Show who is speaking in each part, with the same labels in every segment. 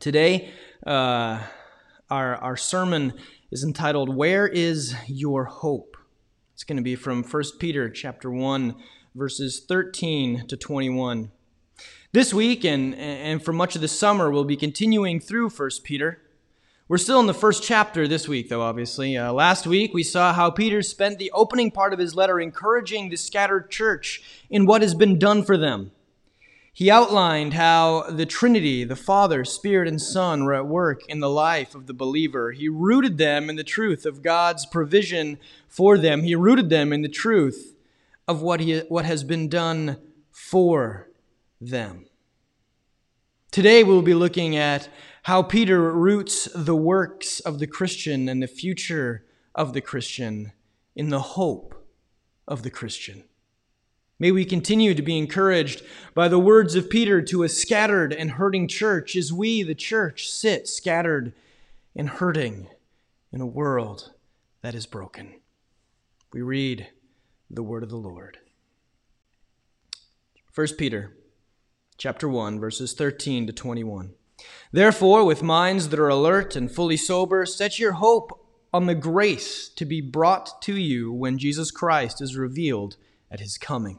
Speaker 1: Today, uh, our, our sermon is entitled, Where is Your Hope? It's going to be from 1 Peter chapter 1, verses 13 to 21. This week and, and for much of the summer, we'll be continuing through 1 Peter. We're still in the first chapter this week, though, obviously. Uh, last week, we saw how Peter spent the opening part of his letter encouraging the scattered church in what has been done for them. He outlined how the Trinity, the Father, Spirit, and Son, were at work in the life of the believer. He rooted them in the truth of God's provision for them. He rooted them in the truth of what, he, what has been done for them. Today we'll be looking at how Peter roots the works of the Christian and the future of the Christian in the hope of the Christian. May we continue to be encouraged by the words of Peter to a scattered and hurting church as we, the church, sit scattered and hurting in a world that is broken. We read the word of the Lord. 1 Peter chapter 1 verses 13 to 21. Therefore, with minds that are alert and fully sober, set your hope on the grace to be brought to you when Jesus Christ is revealed at his coming.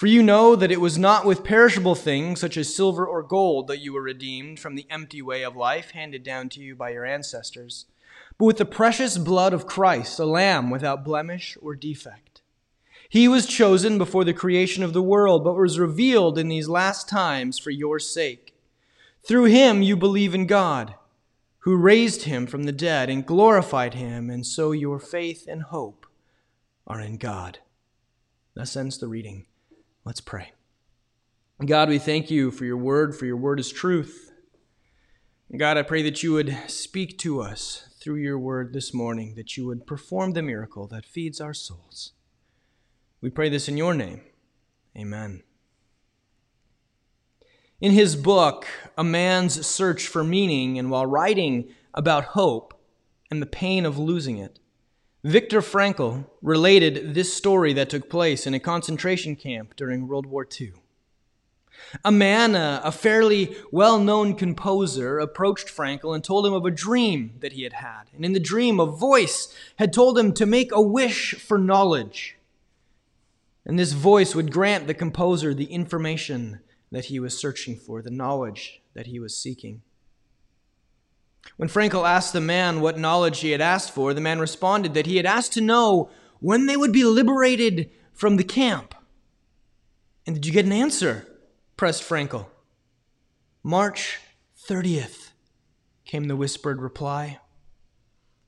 Speaker 1: For you know that it was not with perishable things, such as silver or gold, that you were redeemed from the empty way of life handed down to you by your ancestors, but with the precious blood of Christ, a lamb without blemish or defect. He was chosen before the creation of the world, but was revealed in these last times for your sake. Through him you believe in God, who raised him from the dead and glorified him, and so your faith and hope are in God. Thus ends the reading. Let's pray. God, we thank you for your word, for your word is truth. God, I pray that you would speak to us through your word this morning, that you would perform the miracle that feeds our souls. We pray this in your name. Amen. In his book, A Man's Search for Meaning, and while writing about hope and the pain of losing it, Viktor Frankl related this story that took place in a concentration camp during World War II. A man, a, a fairly well known composer, approached Frankl and told him of a dream that he had had. And in the dream, a voice had told him to make a wish for knowledge. And this voice would grant the composer the information that he was searching for, the knowledge that he was seeking. When Frankl asked the man what knowledge he had asked for, the man responded that he had asked to know when they would be liberated from the camp. And did you get an answer? pressed Frankl. March 30th, came the whispered reply.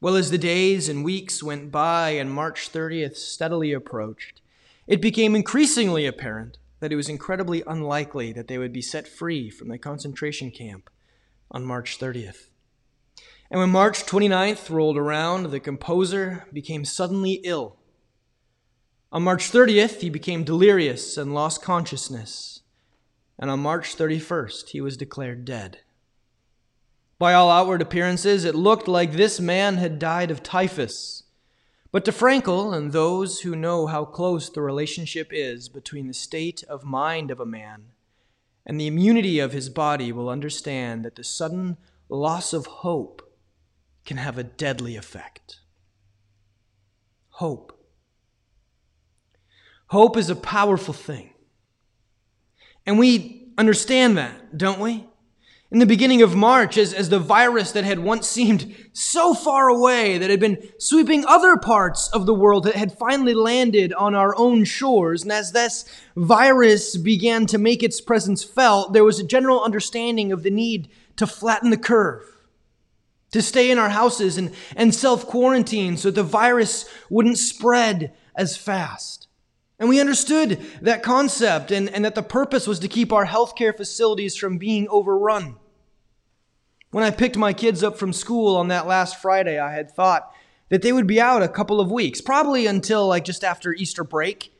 Speaker 1: Well, as the days and weeks went by and March 30th steadily approached, it became increasingly apparent that it was incredibly unlikely that they would be set free from the concentration camp on March 30th. And when March 29th rolled around, the composer became suddenly ill. On March 30th, he became delirious and lost consciousness. And on March 31st, he was declared dead. By all outward appearances, it looked like this man had died of typhus. But to Frankl and those who know how close the relationship is between the state of mind of a man and the immunity of his body will understand that the sudden loss of hope can have a deadly effect. Hope. Hope is a powerful thing. And we understand that, don't we? In the beginning of March, as, as the virus that had once seemed so far away, that had been sweeping other parts of the world, that had finally landed on our own shores, and as this virus began to make its presence felt, there was a general understanding of the need to flatten the curve to stay in our houses and, and self quarantine so the virus wouldn't spread as fast. And we understood that concept and, and that the purpose was to keep our healthcare facilities from being overrun. When I picked my kids up from school on that last Friday, I had thought that they would be out a couple of weeks, probably until like just after Easter break.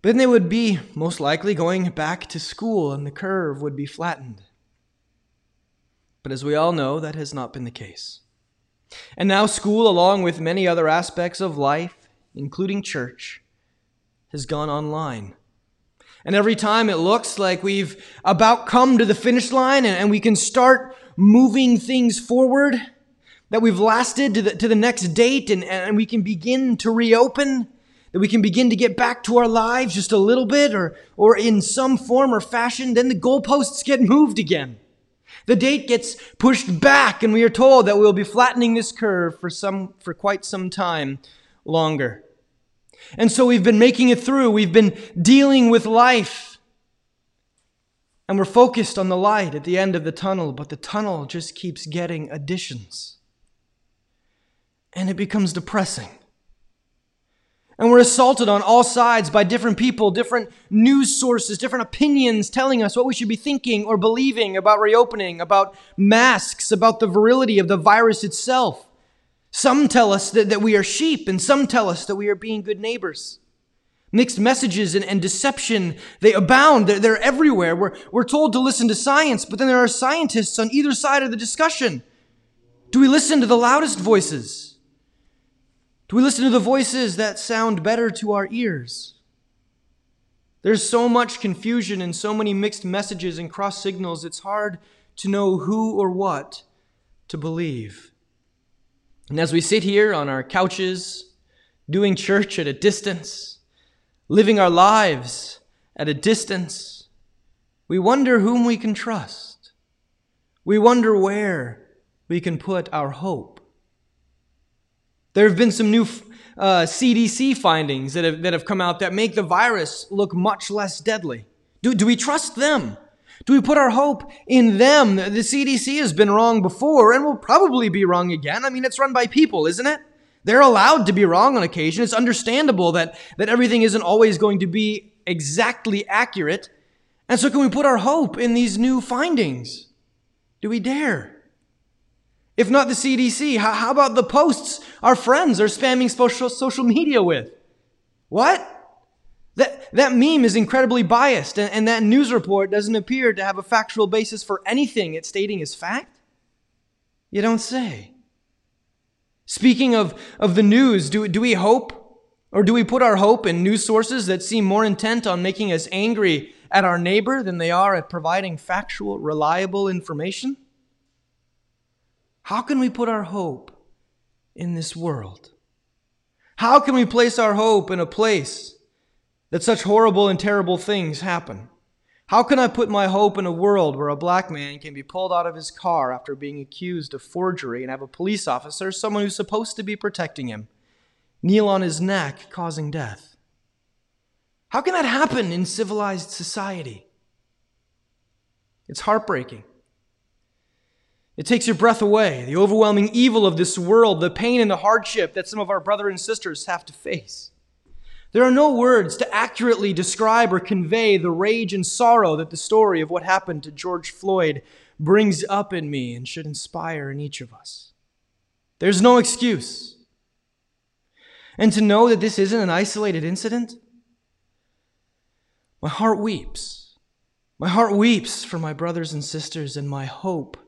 Speaker 1: But then they would be most likely going back to school and the curve would be flattened. But as we all know, that has not been the case. And now, school, along with many other aspects of life, including church, has gone online. And every time it looks like we've about come to the finish line and, we can start moving things forward, that we've lasted to the, to the next date and, and we can begin to reopen, that we can begin to get back to our lives just a little bit or, or in some form or fashion, then the goalposts get moved again. The date gets pushed back and we are told that we'll be flattening this curve for some, for quite some time longer. And so we've been making it through. We've been dealing with life. And we're focused on the light at the end of the tunnel, but the tunnel just keeps getting additions. And it becomes depressing. And we're assaulted on all sides by different people, different news sources, different opinions telling us what we should be thinking or believing about reopening, about masks, about the virility of the virus itself. Some tell us that, that we are sheep, and some tell us that we are being good neighbors. Mixed messages and, and deception, they abound. They're, they're everywhere. We're, we're told to listen to science, but then there are scientists on either side of the discussion. Do we listen to the loudest voices? Do we listen to the voices that sound better to our ears? There's so much confusion and so many mixed messages and cross signals, it's hard to know who or what to believe. And as we sit here on our couches, doing church at a distance, living our lives at a distance, we wonder whom we can trust. We wonder where we can put our hope. There have been some new uh, CDC findings that have, that have come out that make the virus look much less deadly. Do, do we trust them? Do we put our hope in them? The CDC has been wrong before and will probably be wrong again. I mean, it's run by people, isn't it? They're allowed to be wrong on occasion. It's understandable that, that everything isn't always going to be exactly accurate. And so, can we put our hope in these new findings? Do we dare? If not the CDC, how, how about the posts our friends are spamming social, social media with? What? That, that meme is incredibly biased, and, and that news report doesn't appear to have a factual basis for anything it's stating as fact. You don't say. Speaking of, of the news, do, do we hope or do we put our hope in news sources that seem more intent on making us angry at our neighbor than they are at providing factual, reliable information? How can we put our hope in this world? How can we place our hope in a place that such horrible and terrible things happen? How can I put my hope in a world where a black man can be pulled out of his car after being accused of forgery and have a police officer, someone who's supposed to be protecting him, kneel on his neck, causing death? How can that happen in civilized society? It's heartbreaking. It takes your breath away. The overwhelming evil of this world, the pain and the hardship that some of our brothers and sisters have to face. There are no words to accurately describe or convey the rage and sorrow that the story of what happened to George Floyd brings up in me and should inspire in each of us. There's no excuse. And to know that this isn't an isolated incident, my heart weeps. My heart weeps for my brothers and sisters, and my hope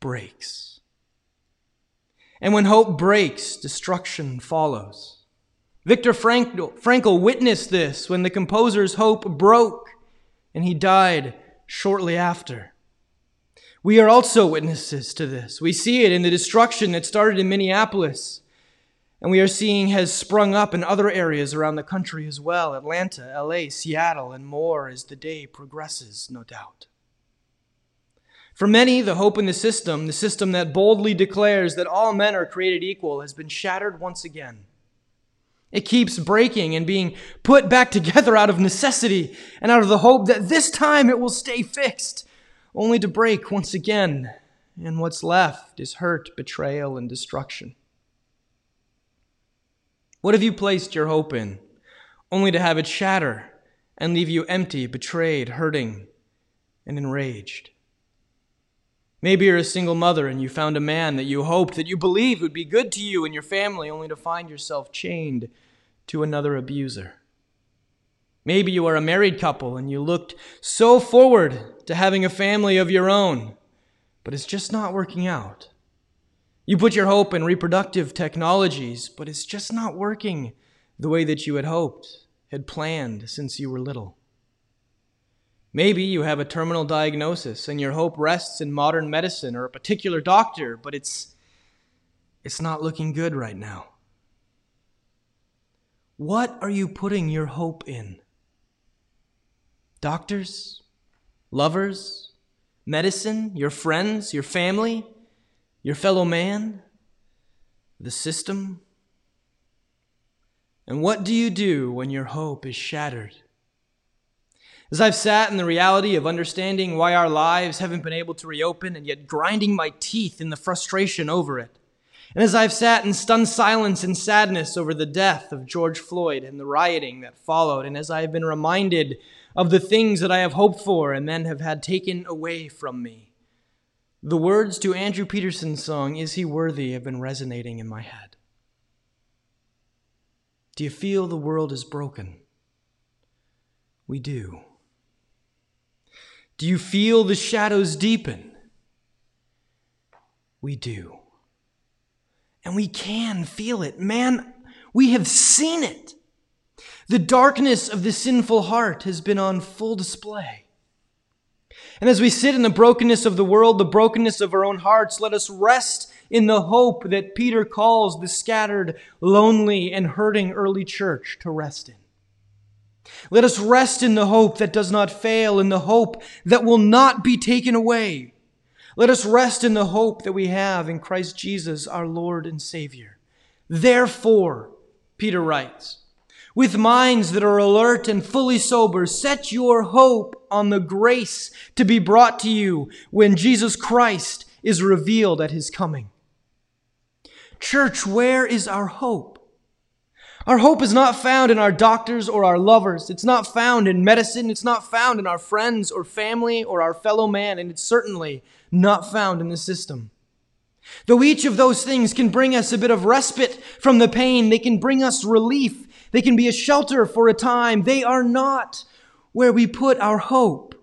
Speaker 1: breaks. And when hope breaks, destruction follows. Viktor Frankl witnessed this when the composer's hope broke and he died shortly after. We are also witnesses to this. We see it in the destruction that started in Minneapolis and we are seeing has sprung up in other areas around the country as well Atlanta, LA, Seattle, and more as the day progresses, no doubt. For many, the hope in the system, the system that boldly declares that all men are created equal, has been shattered once again. It keeps breaking and being put back together out of necessity and out of the hope that this time it will stay fixed, only to break once again, and what's left is hurt, betrayal, and destruction. What have you placed your hope in, only to have it shatter and leave you empty, betrayed, hurting, and enraged? Maybe you're a single mother and you found a man that you hoped, that you believed would be good to you and your family, only to find yourself chained to another abuser. Maybe you are a married couple and you looked so forward to having a family of your own, but it's just not working out. You put your hope in reproductive technologies, but it's just not working the way that you had hoped, had planned since you were little. Maybe you have a terminal diagnosis and your hope rests in modern medicine or a particular doctor, but it's, it's not looking good right now. What are you putting your hope in? Doctors? Lovers? Medicine? Your friends? Your family? Your fellow man? The system? And what do you do when your hope is shattered? As I've sat in the reality of understanding why our lives haven't been able to reopen and yet grinding my teeth in the frustration over it, and as I've sat in stunned silence and sadness over the death of George Floyd and the rioting that followed, and as I have been reminded of the things that I have hoped for and then have had taken away from me, the words to Andrew Peterson's song, Is He Worthy, have been resonating in my head. Do you feel the world is broken? We do. Do you feel the shadows deepen? We do. And we can feel it. Man, we have seen it. The darkness of the sinful heart has been on full display. And as we sit in the brokenness of the world, the brokenness of our own hearts, let us rest in the hope that Peter calls the scattered, lonely, and hurting early church to rest in. Let us rest in the hope that does not fail, in the hope that will not be taken away. Let us rest in the hope that we have in Christ Jesus, our Lord and Savior. Therefore, Peter writes, with minds that are alert and fully sober, set your hope on the grace to be brought to you when Jesus Christ is revealed at his coming. Church, where is our hope? Our hope is not found in our doctors or our lovers. It's not found in medicine. It's not found in our friends or family or our fellow man. And it's certainly not found in the system. Though each of those things can bring us a bit of respite from the pain, they can bring us relief, they can be a shelter for a time, they are not where we put our hope.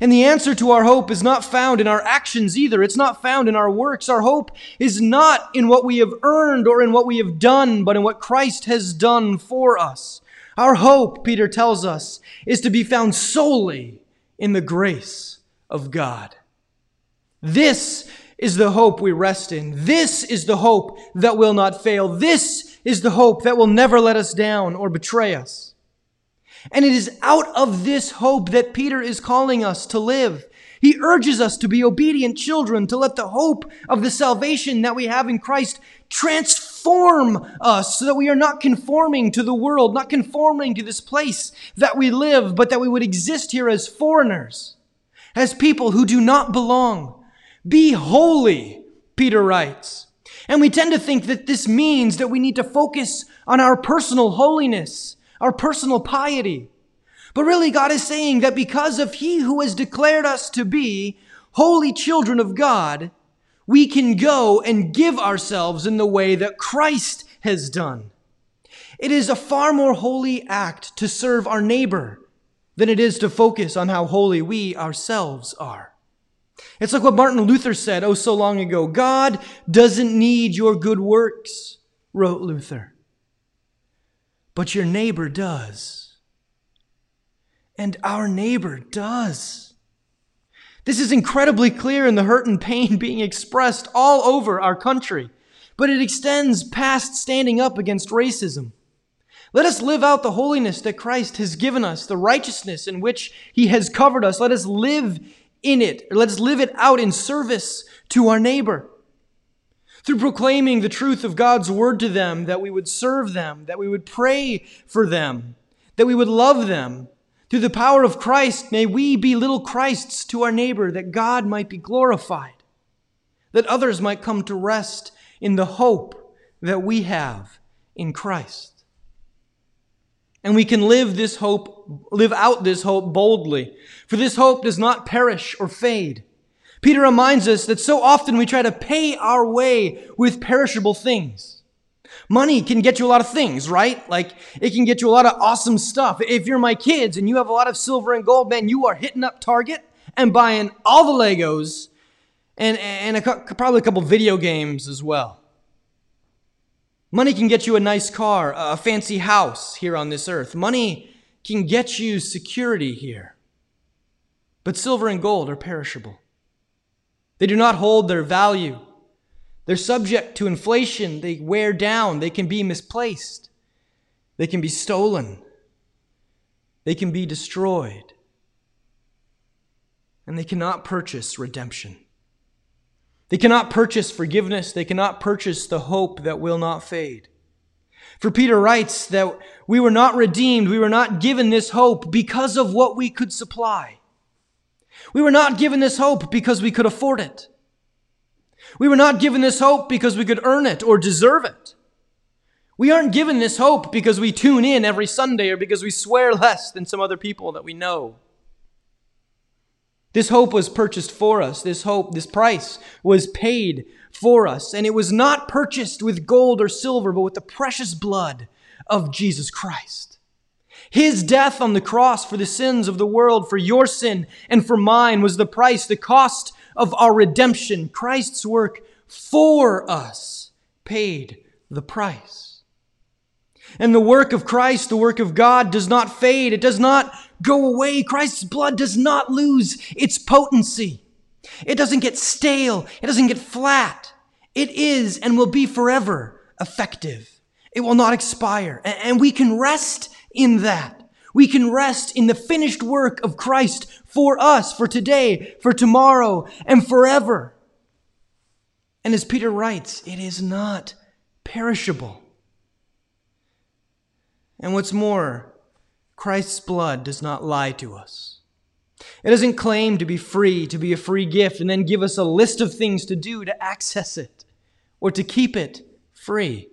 Speaker 1: And the answer to our hope is not found in our actions either. It's not found in our works. Our hope is not in what we have earned or in what we have done, but in what Christ has done for us. Our hope, Peter tells us, is to be found solely in the grace of God. This is the hope we rest in. This is the hope that will not fail. This is the hope that will never let us down or betray us. And it is out of this hope that Peter is calling us to live. He urges us to be obedient children, to let the hope of the salvation that we have in Christ transform us so that we are not conforming to the world, not conforming to this place that we live, but that we would exist here as foreigners, as people who do not belong. Be holy, Peter writes. And we tend to think that this means that we need to focus on our personal holiness our personal piety. But really, God is saying that because of He who has declared us to be holy children of God, we can go and give ourselves in the way that Christ has done. It is a far more holy act to serve our neighbor than it is to focus on how holy we ourselves are. It's like what Martin Luther said oh so long ago God doesn't need your good works, wrote Luther but your neighbor does. And our neighbor does. This is incredibly clear in the hurt and pain being expressed all over our country, but it extends past standing up against racism. Let us live out the holiness that Christ has given us, the righteousness in which he has covered us. Let us live in it, let us live it out in service to our neighbor through proclaiming the truth of God's word to them, that we would serve them, that we would pray for them, that we would love them. Through the power of Christ, may we be little Christs to our neighbor, that God might be glorified, that others might come to rest in the hope that we have in Christ. And we can live this hope, live out this hope boldly, for this hope does not perish or fade Peter reminds us that so often we try to pay our way with perishable things. Money can get you a lot of things, right? Like it can get you a lot of awesome stuff. If you're my kids and you have a lot of silver and gold, man, you are hitting up Target and buying all the Legos and, and a, probably a couple video games as well. Money can get you a nice car, a fancy house here on this earth. Money can get you security here. But silver and gold are perishable. They do not hold their value. They're subject to inflation. They wear down. They can be misplaced. They can be stolen. They can be destroyed. And they cannot purchase redemption. They cannot purchase forgiveness. They cannot purchase the hope that will not fade. For Peter writes that we were not redeemed, we were not given this hope because of what we could supply. We were not given this hope because we could afford it. We were not given this hope because we could earn it or deserve it. We aren't given this hope because we tune in every Sunday or because we swear less than some other people that we know. This hope was purchased for us. This hope, this price was paid for us. And it was not purchased with gold or silver, but with the precious blood of Jesus Christ. His death on the cross for the sins of the world, for your sin and for mine, was the price, the cost of our redemption. Christ's work for us paid the price. And the work of Christ, the work of God, does not fade. It does not go away. Christ's blood does not lose its potency. It doesn't get stale. It doesn't get flat. It is and will be forever effective. It will not expire. And we can rest in that. We can rest in the finished work of Christ for us, for today, for tomorrow, and forever. And as Peter writes, it is not perishable. And what's more, Christ's blood does not lie to us. It doesn't claim to be free, to be a free gift, and then give us a list of things to do to access it or to keep it free.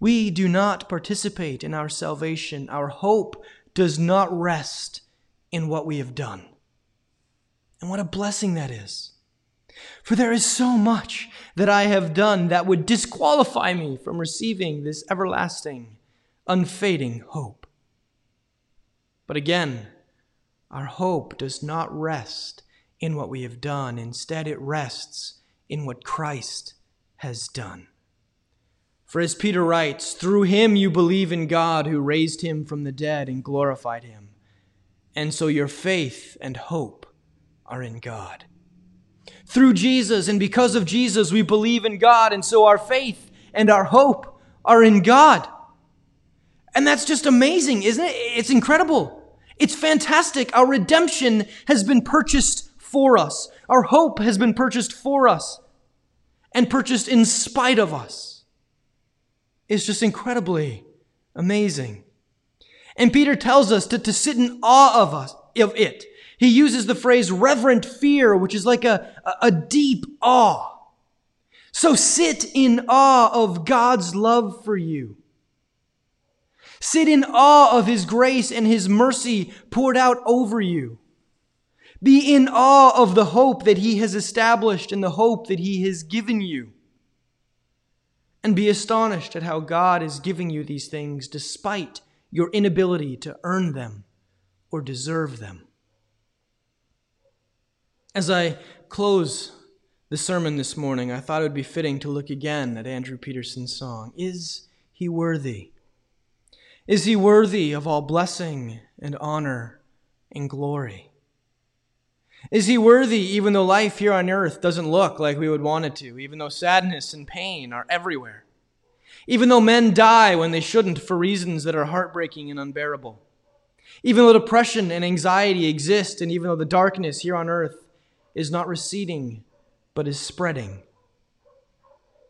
Speaker 1: We do not participate in our salvation. Our hope does not rest in what we have done. And what a blessing that is. For there is so much that I have done that would disqualify me from receiving this everlasting, unfading hope. But again, our hope does not rest in what we have done. Instead, it rests in what Christ has done. For as Peter writes, through him you believe in God who raised him from the dead and glorified him. And so your faith and hope are in God. Through Jesus and because of Jesus, we believe in God, and so our faith and our hope are in God. And that's just amazing, isn't it? It's incredible. It's fantastic. Our redemption has been purchased for us. Our hope has been purchased for us and purchased in spite of us. It's just incredibly amazing. And Peter tells us to, to sit in awe of us, of it. He uses the phrase reverent fear, which is like a, a deep awe. So sit in awe of God's love for you. Sit in awe of His grace and His mercy poured out over you. Be in awe of the hope that He has established and the hope that He has given you. And be astonished at how God is giving you these things despite your inability to earn them or deserve them. As I close the sermon this morning, I thought it would be fitting to look again at Andrew Peterson's song, Is He Worthy? Is he worthy of all blessing and honor and glory? Is he worthy even though life here on earth doesn't look like we would want it to, even though sadness and pain are everywhere? Even though men die when they shouldn't for reasons that are heartbreaking and unbearable? Even though depression and anxiety exist, and even though the darkness here on earth is not receding but is spreading?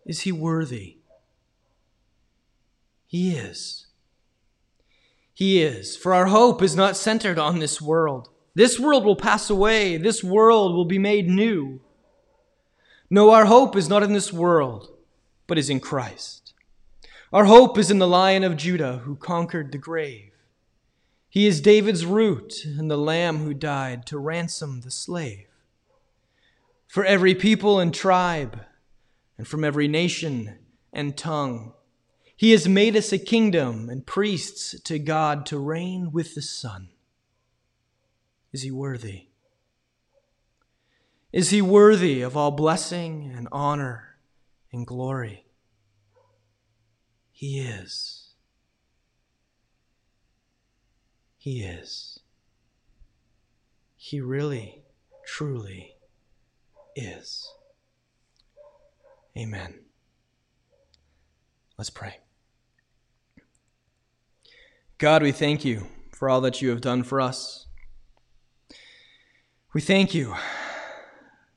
Speaker 1: Is he worthy? He is. He is. For our hope is not centered on this world. This world will pass away, this world will be made new. No, our hope is not in this world, but is in Christ. Our hope is in the Lion of Judah who conquered the grave. He is David's root and the Lamb who died to ransom the slave. for every people and tribe, and from every nation and tongue. He has made us a kingdom and priests to God to reign with the Son. Is he worthy? Is he worthy of all blessing and honor and glory? He is. He is. He really, truly is. Amen. Let's pray. God, we thank you for all that you have done for us. We thank you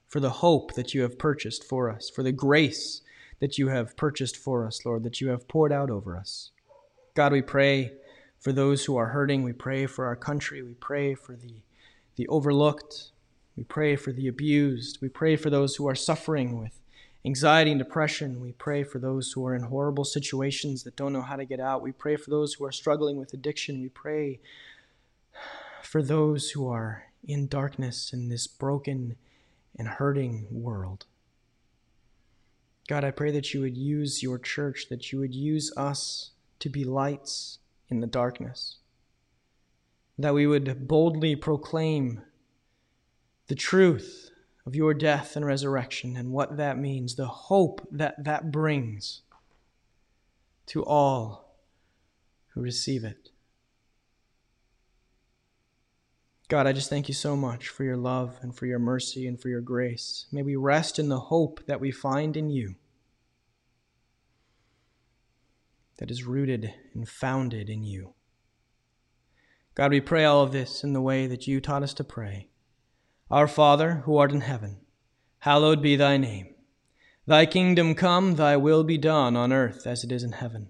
Speaker 1: for the hope that you have purchased for us, for the grace that you have purchased for us, Lord, that you have poured out over us. God, we pray for those who are hurting. We pray for our country. We pray for the, the overlooked. We pray for the abused. We pray for those who are suffering with anxiety and depression. We pray for those who are in horrible situations that don't know how to get out. We pray for those who are struggling with addiction. We pray for those who are in darkness in this broken and hurting world. God, I pray that you would use your church, that you would use us to be lights in the darkness, that we would boldly proclaim the truth of your death and resurrection and what that means, the hope that that brings to all who receive it. God, I just thank you so much for your love and for your mercy and for your grace. May we rest in the hope that we find in you, that is rooted and founded in you. God, we pray all of this in the way that you taught us to pray. Our Father, who art in heaven, hallowed be thy name. Thy kingdom come, thy will be done on earth as it is in heaven.